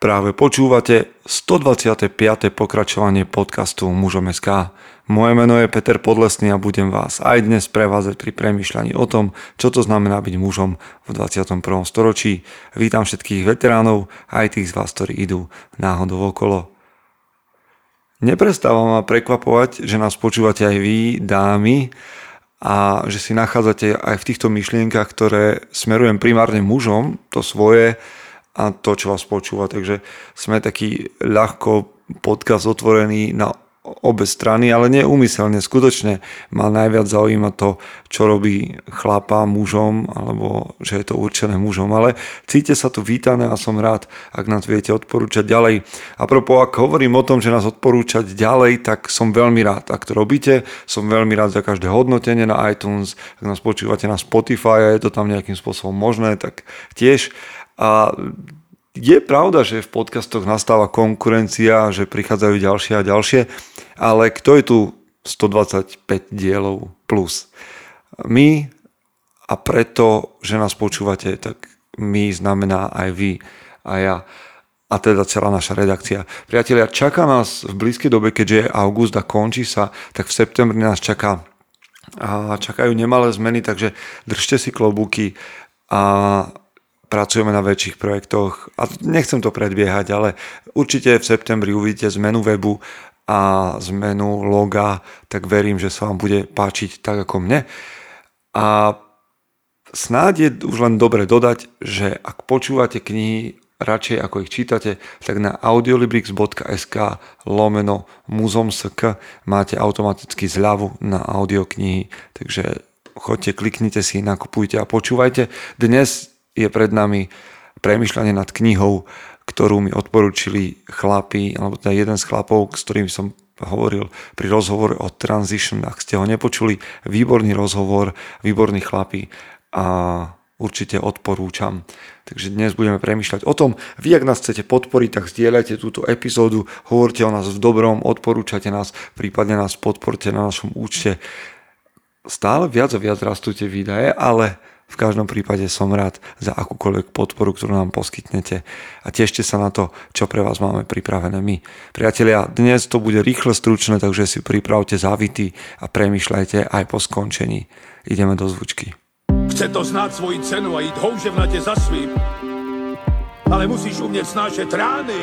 Práve počúvate 125. pokračovanie podcastu Mužom SK. Moje meno je Peter Podlesný a budem vás aj dnes prevázať pri premyšľaní o tom, čo to znamená byť mužom v 21. storočí. Vítam všetkých veteránov, aj tých z vás, ktorí idú náhodou okolo. Neprestáva ma prekvapovať, že nás počúvate aj vy, dámy, a že si nachádzate aj v týchto myšlienkach, ktoré smerujem primárne mužom, to svoje, a to, čo vás počúva. Takže sme taký ľahko podcast otvorený na obe strany, ale neumyselne, skutočne ma najviac zaujíma to, čo robí chlapa mužom, alebo že je to určené mužom, ale cíte sa tu vítané a som rád, ak nás viete odporúčať ďalej. A propos, ak hovorím o tom, že nás odporúčať ďalej, tak som veľmi rád, ak to robíte, som veľmi rád za každé hodnotenie na iTunes, ak nás počúvate na Spotify a je to tam nejakým spôsobom možné, tak tiež a je pravda, že v podcastoch nastáva konkurencia, že prichádzajú ďalšie a ďalšie, ale kto je tu 125 dielov plus? My a preto, že nás počúvate, tak my znamená aj vy a ja a teda celá naša redakcia. Priatelia, čaká nás v blízkej dobe, keďže je august a končí sa, tak v septembri nás čaká a čakajú nemalé zmeny, takže držte si klobúky a pracujeme na väčších projektoch a nechcem to predbiehať, ale určite v septembri uvidíte zmenu webu a zmenu loga, tak verím, že sa vám bude páčiť tak ako mne. A snáď je už len dobre dodať, že ak počúvate knihy radšej ako ich čítate, tak na audiolibrix.sk lomeno muzom.sk máte automaticky zľavu na audioknihy, takže choďte, kliknite si, nakupujte a počúvajte. Dnes je pred nami premyšľanie nad knihou, ktorú mi odporúčili chlapi, alebo teda jeden z chlapov, s ktorým som hovoril pri rozhovore o Transition. Ak ste ho nepočuli, výborný rozhovor, výborný chlapi a určite odporúčam. Takže dnes budeme premýšľať o tom, vy ak nás chcete podporiť, tak zdieľajte túto epizódu, hovorte o nás v dobrom, odporúčate nás, prípadne nás podporte na našom účte. Stále viac a viac rastú tie výdaje, ale v každom prípade som rád za akúkoľvek podporu, ktorú nám poskytnete a tešte sa na to, čo pre vás máme pripravené my. Priatelia, dnes to bude rýchle stručné, takže si pripravte závity a premyšľajte aj po skončení. Ideme do zvučky. Chce to znáť svoji cenu a ísť houževnate za svým. Ale musíš umieť snášať rány.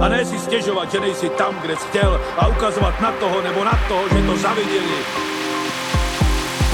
A ne si stiežovať, že nejsi tam, kde si chcel a ukazovať na toho nebo na toho, že to zavideli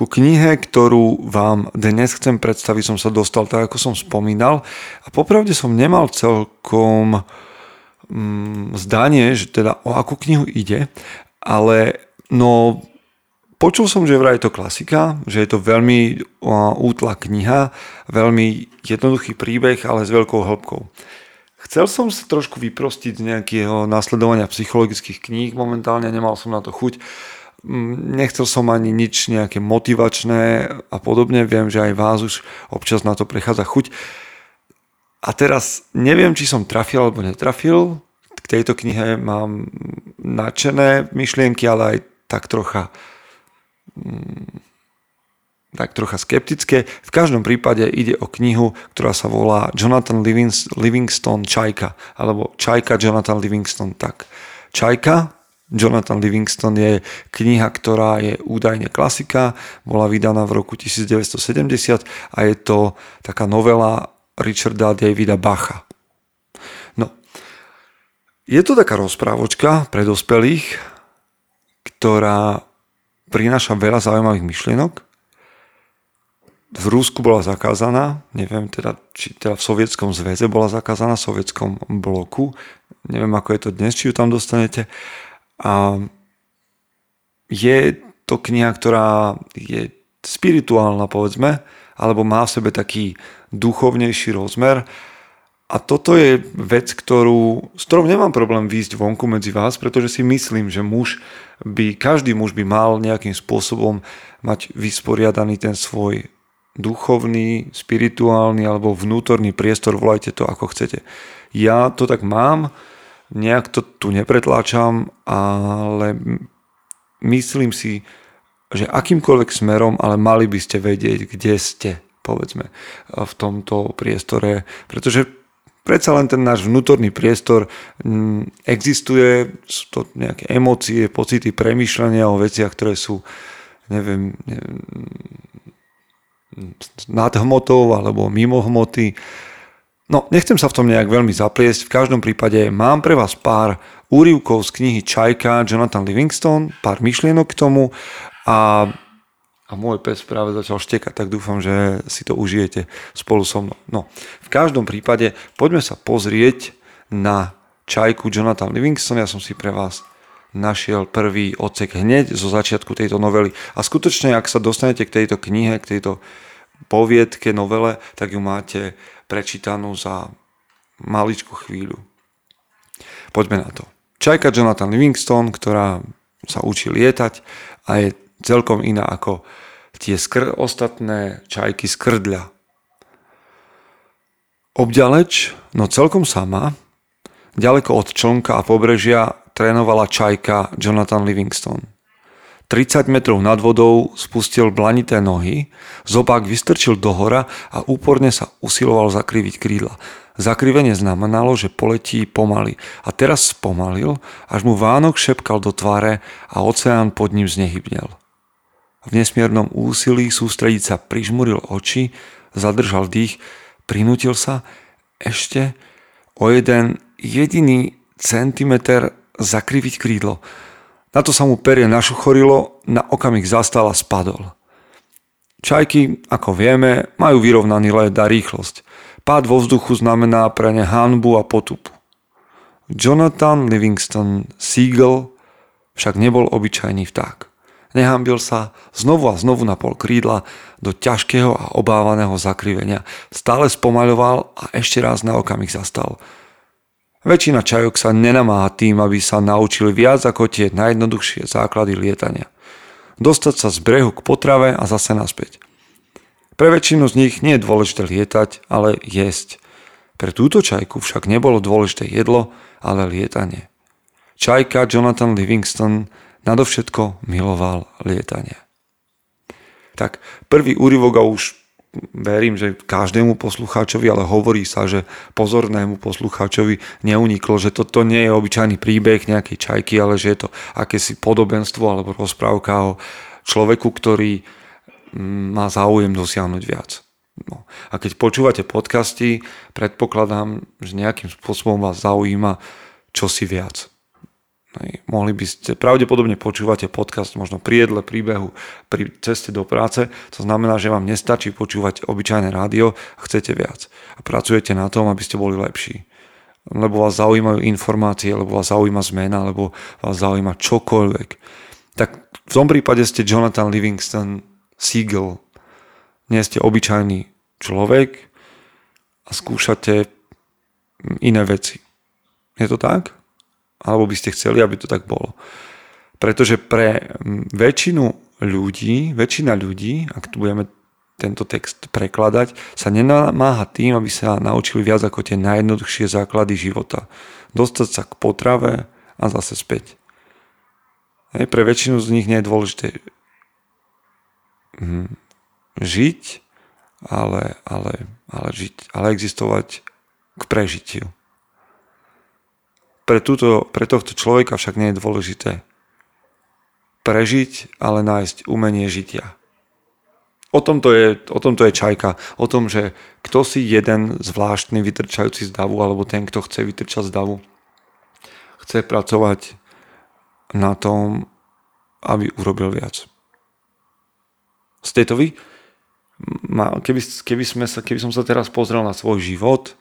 Ku knihe, ktorú vám dnes chcem predstaviť, som sa dostal tak, ako som spomínal. A popravde som nemal celkom mm, zdanie, že teda o akú knihu ide, ale no počul som, že vraj je to klasika, že je to veľmi útla kniha, veľmi jednoduchý príbeh, ale s veľkou hĺbkou. Chcel som sa trošku vyprostiť z nejakého následovania psychologických kníh, momentálne nemal som na to chuť, nechcel som ani nič nejaké motivačné a podobne. Viem, že aj vás už občas na to prechádza chuť. A teraz neviem, či som trafil alebo netrafil. K tejto knihe mám nadšené myšlienky, ale aj tak trocha mm, tak trocha skeptické. V každom prípade ide o knihu, ktorá sa volá Jonathan Livingston Čajka, alebo Čajka Jonathan Livingston, tak. Čajka Jonathan Livingston je kniha, ktorá je údajne klasika, bola vydaná v roku 1970 a je to taká novela Richarda Davida Bacha. No, je to taká rozprávočka pre dospelých, ktorá prináša veľa zaujímavých myšlienok. V Rúsku bola zakázaná, neviem teda, či teda v Sovietskom zväze bola zakázaná, v Sovietskom bloku, neviem ako je to dnes, či ju tam dostanete, a je to kniha, ktorá je spirituálna, povedzme, alebo má v sebe taký duchovnejší rozmer. A toto je vec, ktorú, s ktorou nemám problém výjsť vonku medzi vás, pretože si myslím, že muž by, každý muž by mal nejakým spôsobom mať vysporiadaný ten svoj duchovný, spirituálny alebo vnútorný priestor, volajte to ako chcete. Ja to tak mám, nejak to tu nepretláčam, ale myslím si, že akýmkoľvek smerom, ale mali by ste vedieť, kde ste, povedzme, v tomto priestore, pretože predsa len ten náš vnútorný priestor existuje, sú to nejaké emócie, pocity, premýšľania o veciach, ktoré sú, neviem, neviem nad hmotou alebo mimo hmoty. No, nechcem sa v tom nejak veľmi zapliesť, v každom prípade mám pre vás pár úrivkov z knihy Čajka Jonathan Livingston, pár myšlienok k tomu a a môj pes práve začal štekať, tak dúfam, že si to užijete spolu so mnou. No, v každom prípade poďme sa pozrieť na čajku Jonathan Livingston. Ja som si pre vás našiel prvý odsek hneď zo začiatku tejto novely. A skutočne, ak sa dostanete k tejto knihe, k tejto poviedke, novele, tak ju máte prečítanú za maličku chvíľu. Poďme na to. Čajka Jonathan Livingston, ktorá sa učí lietať a je celkom iná ako tie skr- ostatné čajky z krdľa. Obďaleč, no celkom sama, ďaleko od člnka a pobrežia trénovala čajka Jonathan Livingston. 30 metrov nad vodou spustil blanité nohy, zobák vystrčil do hora a úporne sa usiloval zakriviť krídla. Zakrivenie znamenalo, že poletí pomaly a teraz spomalil, až mu Vánok šepkal do tváre a oceán pod ním znehybnel. V nesmiernom úsilí sústrediť sa prižmuril oči, zadržal dých, prinútil sa ešte o jeden jediný centimeter zakriviť krídlo. Na to sa mu perie našuchorilo, na okamih zastal a spadol. Čajky, ako vieme, majú vyrovnaný let a rýchlosť. Pád vo vzduchu znamená pre ne hanbu a potupu. Jonathan Livingston Siegel však nebol obyčajný vták. Nehambil sa, znovu a znovu na pol krídla do ťažkého a obávaného zakrivenia. Stále spomaľoval a ešte raz na okamih zastal. Väčšina čajok sa nenamáha tým, aby sa naučili viac ako tie najjednoduchšie základy lietania. Dostať sa z brehu k potrave a zase naspäť. Pre väčšinu z nich nie je dôležité lietať, ale jesť. Pre túto čajku však nebolo dôležité jedlo, ale lietanie. Čajka Jonathan Livingston nadovšetko miloval lietanie. Tak prvý úryvok a už verím, že každému poslucháčovi, ale hovorí sa, že pozornému poslucháčovi neuniklo, že toto nie je obyčajný príbeh nejakej čajky, ale že je to akési podobenstvo alebo rozprávka o človeku, ktorý mm, má záujem dosiahnuť viac. No. A keď počúvate podcasty, predpokladám, že nejakým spôsobom vás zaujíma čosi viac. Mohli by ste, pravdepodobne počúvate podcast možno pri jedle, príbehu, pri ceste do práce. To znamená, že vám nestačí počúvať obyčajné rádio a chcete viac. A pracujete na tom, aby ste boli lepší. Lebo vás zaujímajú informácie, lebo vás zaujíma zmena, lebo vás zaujíma čokoľvek. Tak v tom prípade ste Jonathan Livingston Siegel. Nie ste obyčajný človek a skúšate iné veci. Je to tak? Alebo by ste chceli, aby to tak bolo. Pretože pre väčšinu ľudí, väčšina ľudí, ak tu budeme tento text prekladať, sa nenamáha tým, aby sa naučili viac ako tie najjednoduchšie základy života. Dostať sa k potrave a zase späť. Hej, pre väčšinu z nich nie je dôležité žiť, ale, ale, ale, žiť, ale existovať k prežitiu. Pre, túto, pre tohto človeka však nie je dôležité prežiť, ale nájsť umenie žitia. O tomto, je, o tomto je čajka. O tom, že kto si jeden zvláštny vytrčajúci z davu, alebo ten, kto chce vytrčať z davu, chce pracovať na tom, aby urobil viac. Ste to vy? Keby, keby, sme sa, keby som sa teraz pozrel na svoj život,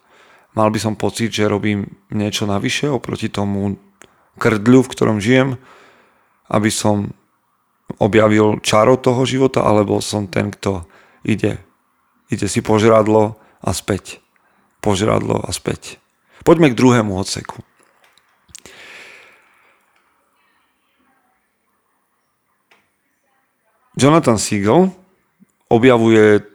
mal by som pocit, že robím niečo navyše oproti tomu krdľu, v ktorom žijem, aby som objavil čaro toho života, alebo som ten, kto ide, ide si požradlo a späť. požradlo a späť. Poďme k druhému odseku. Jonathan Siegel objavuje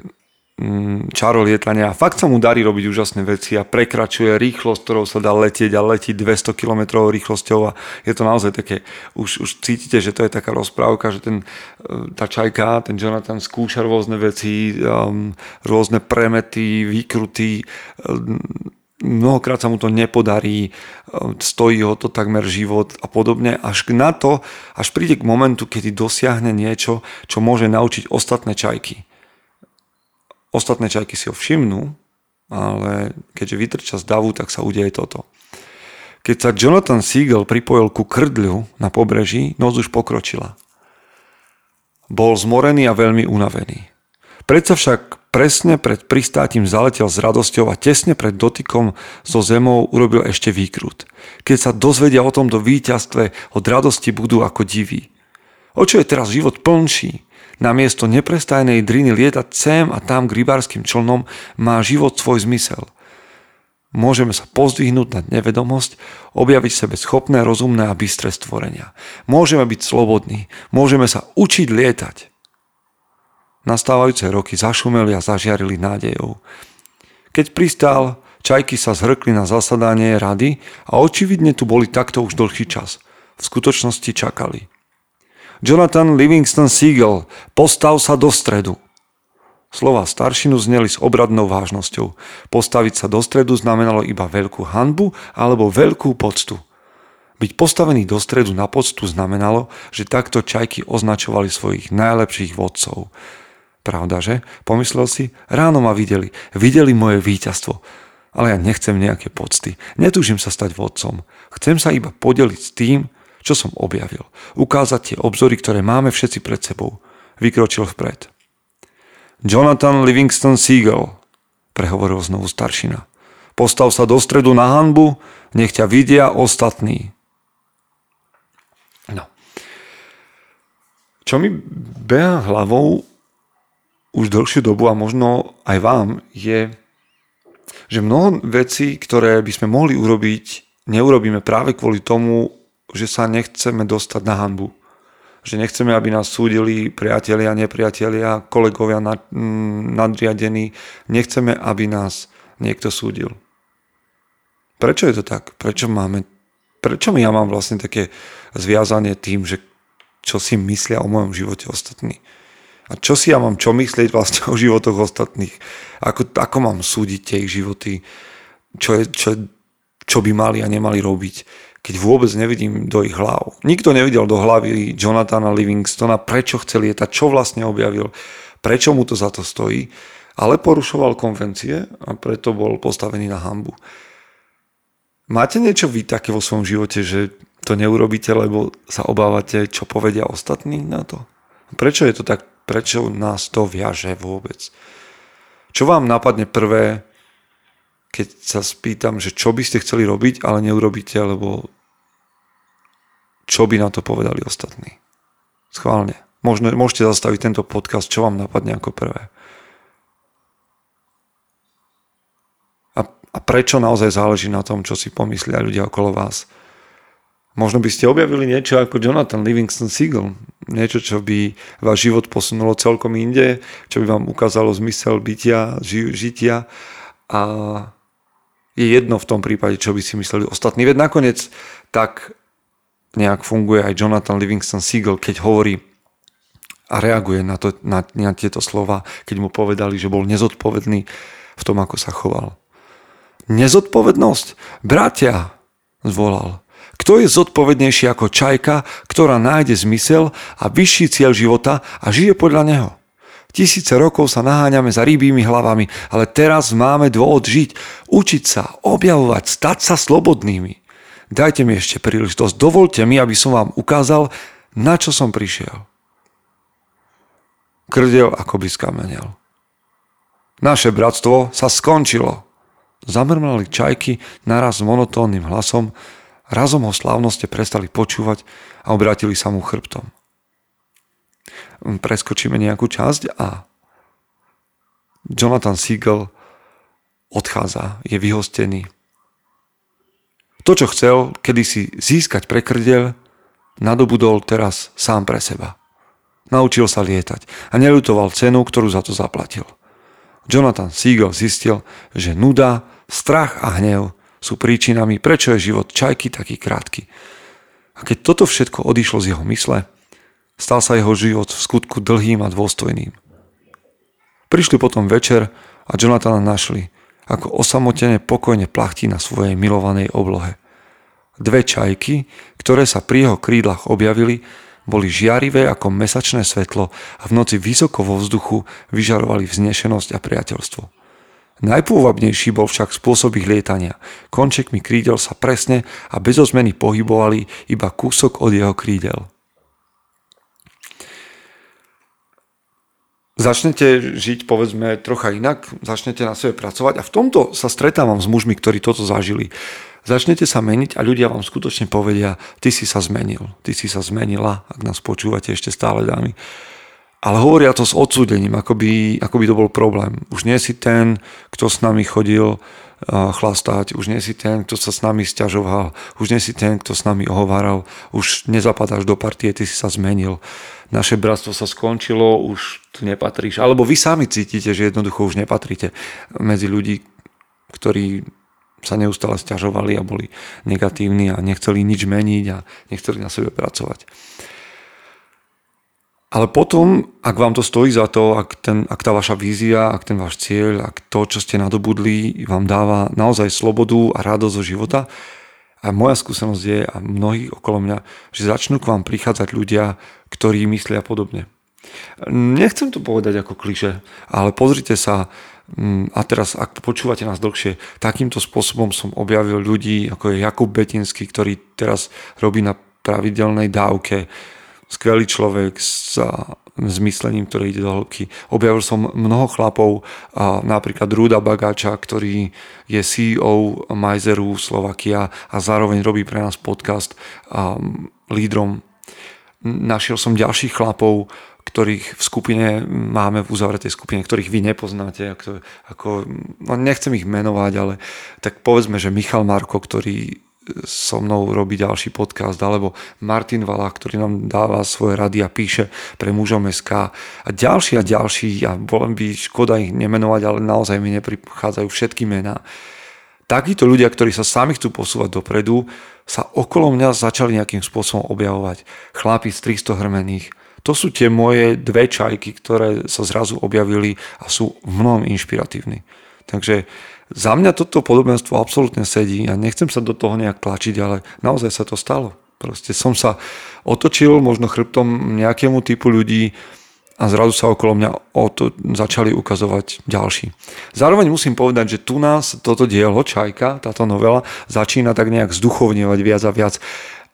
čaro lietania fakt sa mu darí robiť úžasné veci a prekračuje rýchlosť, ktorou sa dá letieť a letí 200 km rýchlosťou a je to naozaj také, už, už cítite, že to je taká rozprávka, že ten, e, tá čajka, ten Jonathan skúša rôzne veci, um, rôzne premety, výkruty, um, mnohokrát sa mu to nepodarí, stojí ho to takmer život a podobne, až na to, až príde k momentu, kedy dosiahne niečo, čo môže naučiť ostatné čajky. Ostatné čajky si ho všimnú, ale keďže vytrča z davu, tak sa udeje toto. Keď sa Jonathan Siegel pripojil ku krdľu na pobreží, noc už pokročila. Bol zmorený a veľmi unavený. Predsa však presne pred pristátím zaletel s radosťou a tesne pred dotykom so zemou urobil ešte výkrut. Keď sa dozvedia o tomto víťazstve, od radosti budú ako diví. O čo je teraz život plnší? Namiesto neprestajnej driny lietať sem a tam k rybárským člnom má život svoj zmysel. Môžeme sa pozdvihnúť nad nevedomosť, objaviť v sebe schopné, rozumné a bystré stvorenia. Môžeme byť slobodní, môžeme sa učiť lietať. Nastávajúce roky zašumeli a zažiarili nádejou. Keď pristál, čajky sa zhrkli na zasadanie rady a očividne tu boli takto už dlhý čas. V skutočnosti čakali. Jonathan Livingston Siegel, postav sa do stredu. Slova staršinu zneli s obradnou vážnosťou. Postaviť sa do stredu znamenalo iba veľkú hanbu alebo veľkú poctu. Byť postavený do stredu na poctu znamenalo, že takto čajky označovali svojich najlepších vodcov. Pravda, že? Pomyslel si, ráno ma videli, videli moje víťazstvo. Ale ja nechcem nejaké pocty. Netúžim sa stať vodcom. Chcem sa iba podeliť s tým, čo som objavil. Ukázať tie obzory, ktoré máme všetci pred sebou. Vykročil vpred. Jonathan Livingston Siegel, prehovoril znovu staršina. Postav sa do stredu na hanbu, nech ťa vidia ostatní. No. Čo mi beha hlavou, už dlhšiu dobu a možno aj vám je, že mnoho vecí, ktoré by sme mohli urobiť, neurobíme práve kvôli tomu, že sa nechceme dostať na hanbu. Že nechceme, aby nás súdili priatelia, nepriatelia, kolegovia nad, nadriadení. Nechceme, aby nás niekto súdil. Prečo je to tak? Prečo máme prečo ja mám vlastne také zviazanie tým, že čo si myslia o mojom živote ostatní? A čo si ja mám čo myslieť vlastne o životoch ostatných? Ako, ako mám súdiť tie ich životy? Čo, je, čo, čo by mali a nemali robiť? Keď vôbec nevidím do ich hlav. Nikto nevidel do hlavy Jonathana Livingstona, prečo chce lietať, čo vlastne objavil, prečo mu to za to stojí, ale porušoval konvencie a preto bol postavený na hambu. Máte niečo vy také vo svojom živote, že to neurobíte, lebo sa obávate, čo povedia ostatní na to? Prečo je to tak Prečo nás to viaže vôbec? Čo vám napadne prvé, keď sa spýtam, že čo by ste chceli robiť, ale neurobíte, lebo čo by na to povedali ostatní? Schválne. Možno, môžete zastaviť tento podcast, čo vám napadne ako prvé. A, a prečo naozaj záleží na tom, čo si pomyslia ľudia okolo vás? Možno by ste objavili niečo ako Jonathan Livingston Seagull. Niečo, čo by váš život posunulo celkom inde, čo by vám ukázalo zmysel bytia, ži- žitia a je jedno v tom prípade, čo by si mysleli ostatní. Veď nakoniec tak nejak funguje aj Jonathan Livingston Seagull, keď hovorí a reaguje na, to, na, na tieto slova, keď mu povedali, že bol nezodpovedný v tom, ako sa choval. Nezodpovednosť? Bratia, zvolal. Kto je zodpovednejší ako čajka, ktorá nájde zmysel a vyšší cieľ života a žije podľa neho? Tisíce rokov sa naháňame za rybými hlavami, ale teraz máme dôvod žiť, učiť sa, objavovať, stať sa slobodnými. Dajte mi ešte príležitosť, dovolte mi, aby som vám ukázal, na čo som prišiel. Krdel ako by skamenel. Naše bratstvo sa skončilo. Zamrmlali čajky naraz monotónnym hlasom, Razom ho slávnosti prestali počúvať a obrátili sa mu chrbtom. Preskočíme nejakú časť a Jonathan Siegel odchádza, je vyhostený. To, čo chcel kedysi získať pre krdeľ, nadobudol teraz sám pre seba. Naučil sa lietať a nelutoval cenu, ktorú za to zaplatil. Jonathan Siegel zistil, že nuda, strach a hnev sú príčinami, prečo je život čajky taký krátky. A keď toto všetko odišlo z jeho mysle, stal sa jeho život v skutku dlhým a dôstojným. Prišli potom večer a Jonathana našli, ako osamotene pokojne plachtí na svojej milovanej oblohe. Dve čajky, ktoré sa pri jeho krídlach objavili, boli žiarivé ako mesačné svetlo a v noci vysoko vo vzduchu vyžarovali vznešenosť a priateľstvo. Najpôvabnejší bol však spôsob ich lietania. Končekmi krídel sa presne a bez ozmeny pohybovali iba kúsok od jeho krídel. Začnete žiť povedzme trocha inak, začnete na sebe pracovať a v tomto sa stretávam s mužmi, ktorí toto zažili. Začnete sa meniť a ľudia vám skutočne povedia, ty si sa zmenil, ty si sa zmenila, ak nás počúvate ešte stále dámy. Ale hovoria to s odsúdením, ako by, ako by to bol problém. Už nie si ten, kto s nami chodil chlastať, už nie si ten, kto sa s nami stiažoval, už nie si ten, kto s nami ohováral, už nezapadáš do partie, ty si sa zmenil naše bratstvo sa skončilo, už tu nepatríš. Alebo vy sami cítite, že jednoducho už nepatríte medzi ľudí, ktorí sa neustále stiažovali a boli negatívni a nechceli nič meniť a nechceli na sebe pracovať. Ale potom, ak vám to stojí za to, ak, ten, ak tá vaša vízia, ak ten váš cieľ, ak to, čo ste nadobudli, vám dáva naozaj slobodu a radosť zo života, a moja skúsenosť je, a mnohí okolo mňa, že začnú k vám prichádzať ľudia, ktorí myslia podobne. Nechcem to povedať ako kliše, ale pozrite sa, mm, a teraz ak počúvate nás dlhšie, takýmto spôsobom som objavil ľudí, ako je Jakub Betinský, ktorý teraz robí na pravidelnej dávke, skvelý človek s zmyslením, ktorý ide do hĺbky. Objavil som mnoho chlapov, napríklad Rúda Bagáča, ktorý je CEO Majzeru Slovakia a zároveň robí pre nás podcast lídrom. Našiel som ďalších chlapov, ktorých v skupine máme v uzavretej skupine, ktorých vy nepoznáte. Ako, ako, no nechcem ich menovať, ale tak povedzme, že Michal Marko, ktorý so mnou robí ďalší podcast, alebo Martin Vala, ktorý nám dáva svoje rady a píše pre mužom SK a ďalší a ďalší, a volem by škoda ich nemenovať, ale naozaj mi neprichádzajú všetky mená. Takíto ľudia, ktorí sa sami chcú posúvať dopredu, sa okolo mňa začali nejakým spôsobom objavovať. Chlapi z 300 hrmených. To sú tie moje dve čajky, ktoré sa zrazu objavili a sú v mnohom inšpiratívni. Takže za mňa toto podobenstvo absolútne sedí a nechcem sa do toho nejak tlačiť, ale naozaj sa to stalo. Proste som sa otočil možno chrbtom nejakému typu ľudí a zrazu sa okolo mňa o to začali ukazovať ďalší. Zároveň musím povedať, že tu nás toto dielo, Čajka, táto novela, začína tak nejak zduchovňovať viac a viac.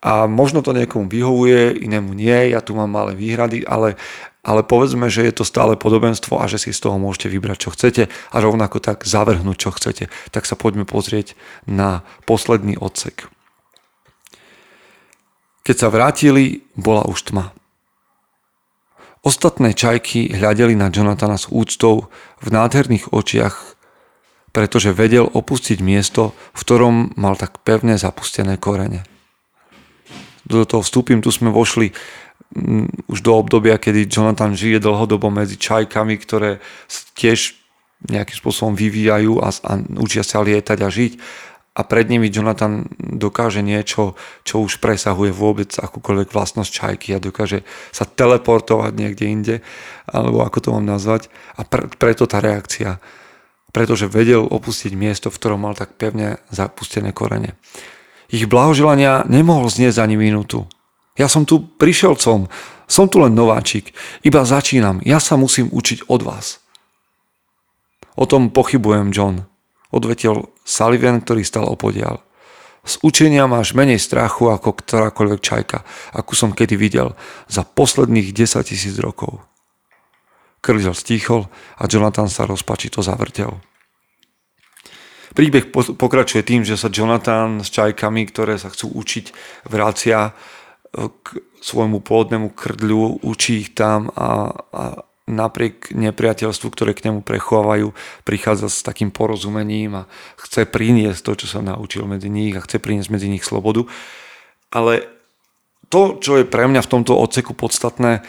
A možno to niekomu vyhovuje, inému nie, ja tu mám malé výhrady, ale ale povedzme, že je to stále podobenstvo a že si z toho môžete vybrať, čo chcete a rovnako tak zavrhnúť, čo chcete. Tak sa poďme pozrieť na posledný odsek. Keď sa vrátili, bola už tma. Ostatné čajky hľadeli na Jonathana s úctou v nádherných očiach, pretože vedel opustiť miesto, v ktorom mal tak pevne zapustené korene. Do toho vstúpim, tu sme vošli už do obdobia, kedy Jonathan žije dlhodobo medzi čajkami, ktoré tiež nejakým spôsobom vyvíjajú a, a učia sa lietať a žiť a pred nimi Jonathan dokáže niečo, čo už presahuje vôbec akúkoľvek vlastnosť čajky a dokáže sa teleportovať niekde inde, alebo ako to mám nazvať. A pre, preto tá reakcia. Pretože vedel opustiť miesto, v ktorom mal tak pevne zapustené korene. Ich blahoželania nemohol znieť ani minútu. Ja som tu prišelcom, som tu len nováčik, iba začínam, ja sa musím učiť od vás. O tom pochybujem, John, odvetil Sullivan, ktorý stal opodial. Z učenia máš menej strachu ako ktorákoľvek čajka, akú som kedy videl za posledných 10 tisíc rokov. Krzel stíchol a Jonathan sa rozpačito zavrtel. Príbeh pokračuje tým, že sa Jonathan s čajkami, ktoré sa chcú učiť, vracia k svojmu pôvodnému krdľu, učí ich tam a, a napriek nepriateľstvu, ktoré k nemu prechovajú, prichádza s takým porozumením a chce priniesť to, čo sa naučil medzi nich a chce priniesť medzi nich slobodu. Ale to, čo je pre mňa v tomto odseku podstatné,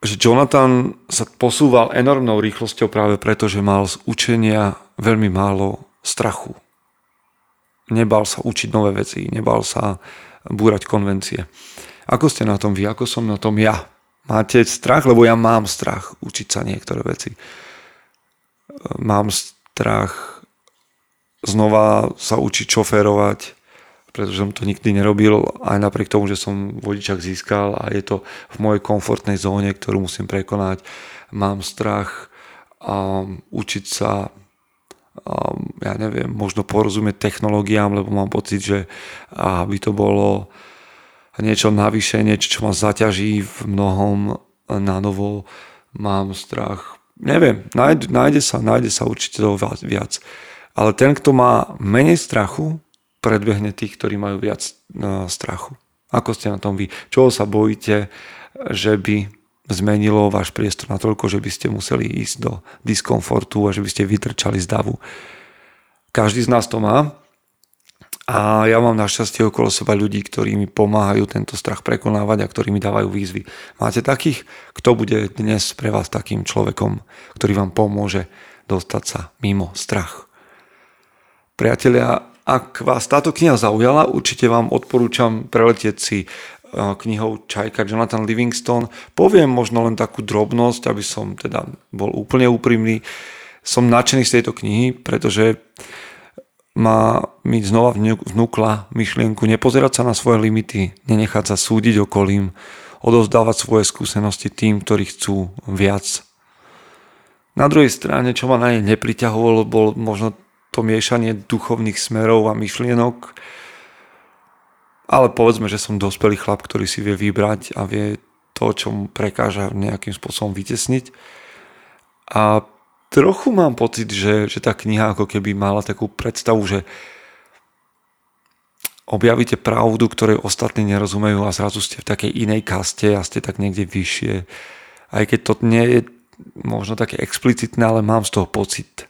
že Jonathan sa posúval enormnou rýchlosťou práve preto, že mal z učenia veľmi málo strachu. Nebal sa učiť nové veci, nebal sa búrať konvencie. Ako ste na tom vy, ako som na tom ja? Máte strach? Lebo ja mám strach učiť sa niektoré veci. Mám strach znova sa učiť šoférovať, pretože som to nikdy nerobil, aj napriek tomu, že som vodičak získal a je to v mojej komfortnej zóne, ktorú musím prekonať. Mám strach um, učiť sa um, ja neviem, možno porozumieť technológiám, lebo mám pocit, že aby to bolo niečo navyše, niečo, čo ma zaťaží v mnohom na novo, mám strach. Neviem, nájde, nájde sa, nájde sa určite toho viac. Ale ten, kto má menej strachu, predbehne tých, ktorí majú viac uh, strachu. Ako ste na tom vy? Čoho sa bojíte, že by zmenilo váš priestor na toľko, že by ste museli ísť do diskomfortu a že by ste vytrčali z davu? Každý z nás to má a ja mám našťastie okolo seba ľudí, ktorí mi pomáhajú tento strach prekonávať a ktorí mi dávajú výzvy. Máte takých? Kto bude dnes pre vás takým človekom, ktorý vám pomôže dostať sa mimo strach? Priatelia, ak vás táto kniha zaujala, určite vám odporúčam preletieť si e, knihou Čajka Jonathan Livingstone. Poviem možno len takú drobnosť, aby som teda bol úplne úprimný. Som nadšený z tejto knihy, pretože má mi znova vnúkla myšlienku nepozerať sa na svoje limity, nenechať sa súdiť okolím, odovzdávať svoje skúsenosti tým, ktorí chcú viac. Na druhej strane, čo ma na nej nepriťahovalo, bol možno to miešanie duchovných smerov a myšlienok, ale povedzme, že som dospelý chlap, ktorý si vie vybrať a vie to, čo mu prekáža nejakým spôsobom vytesniť. A trochu mám pocit, že, že tá kniha ako keby mala takú predstavu, že objavíte pravdu, ktorej ostatní nerozumejú a zrazu ste v takej inej kaste a ste tak niekde vyššie. Aj keď to nie je možno také explicitné, ale mám z toho pocit.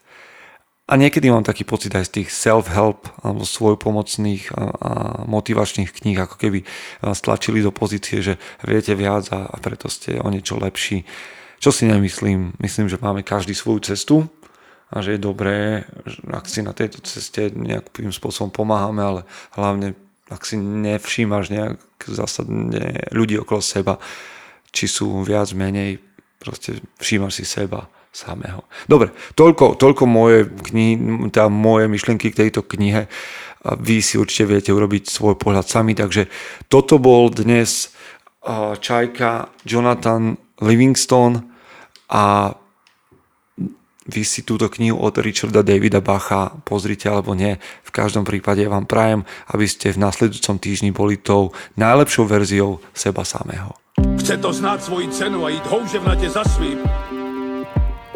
A niekedy mám taký pocit aj z tých self-help alebo svojpomocných a, a motivačných kníh, ako keby stlačili do pozície, že viete viac a, a preto ste o niečo lepší. Čo si nemyslím? Myslím, že máme každý svoju cestu a že je dobré, ak si na tejto ceste nejakým spôsobom pomáhame, ale hlavne ak si nevšímaš nejak zásadne ľudí okolo seba, či sú viac, menej, proste všímaš si seba samého. Dobre, toľko, toľko moje, knihy, tá moje myšlienky k tejto knihe. Vy si určite viete urobiť svoj pohľad sami, takže toto bol dnes Čajka Jonathan Livingstone a vy si túto knihu od Richarda Davida Bacha pozrite alebo nie. V každom prípade vám prajem, aby ste v nasledujúcom týždni boli tou najlepšou verziou seba samého. Chce to znát svoji cenu a jít houževnatě za svým.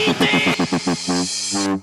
cheating.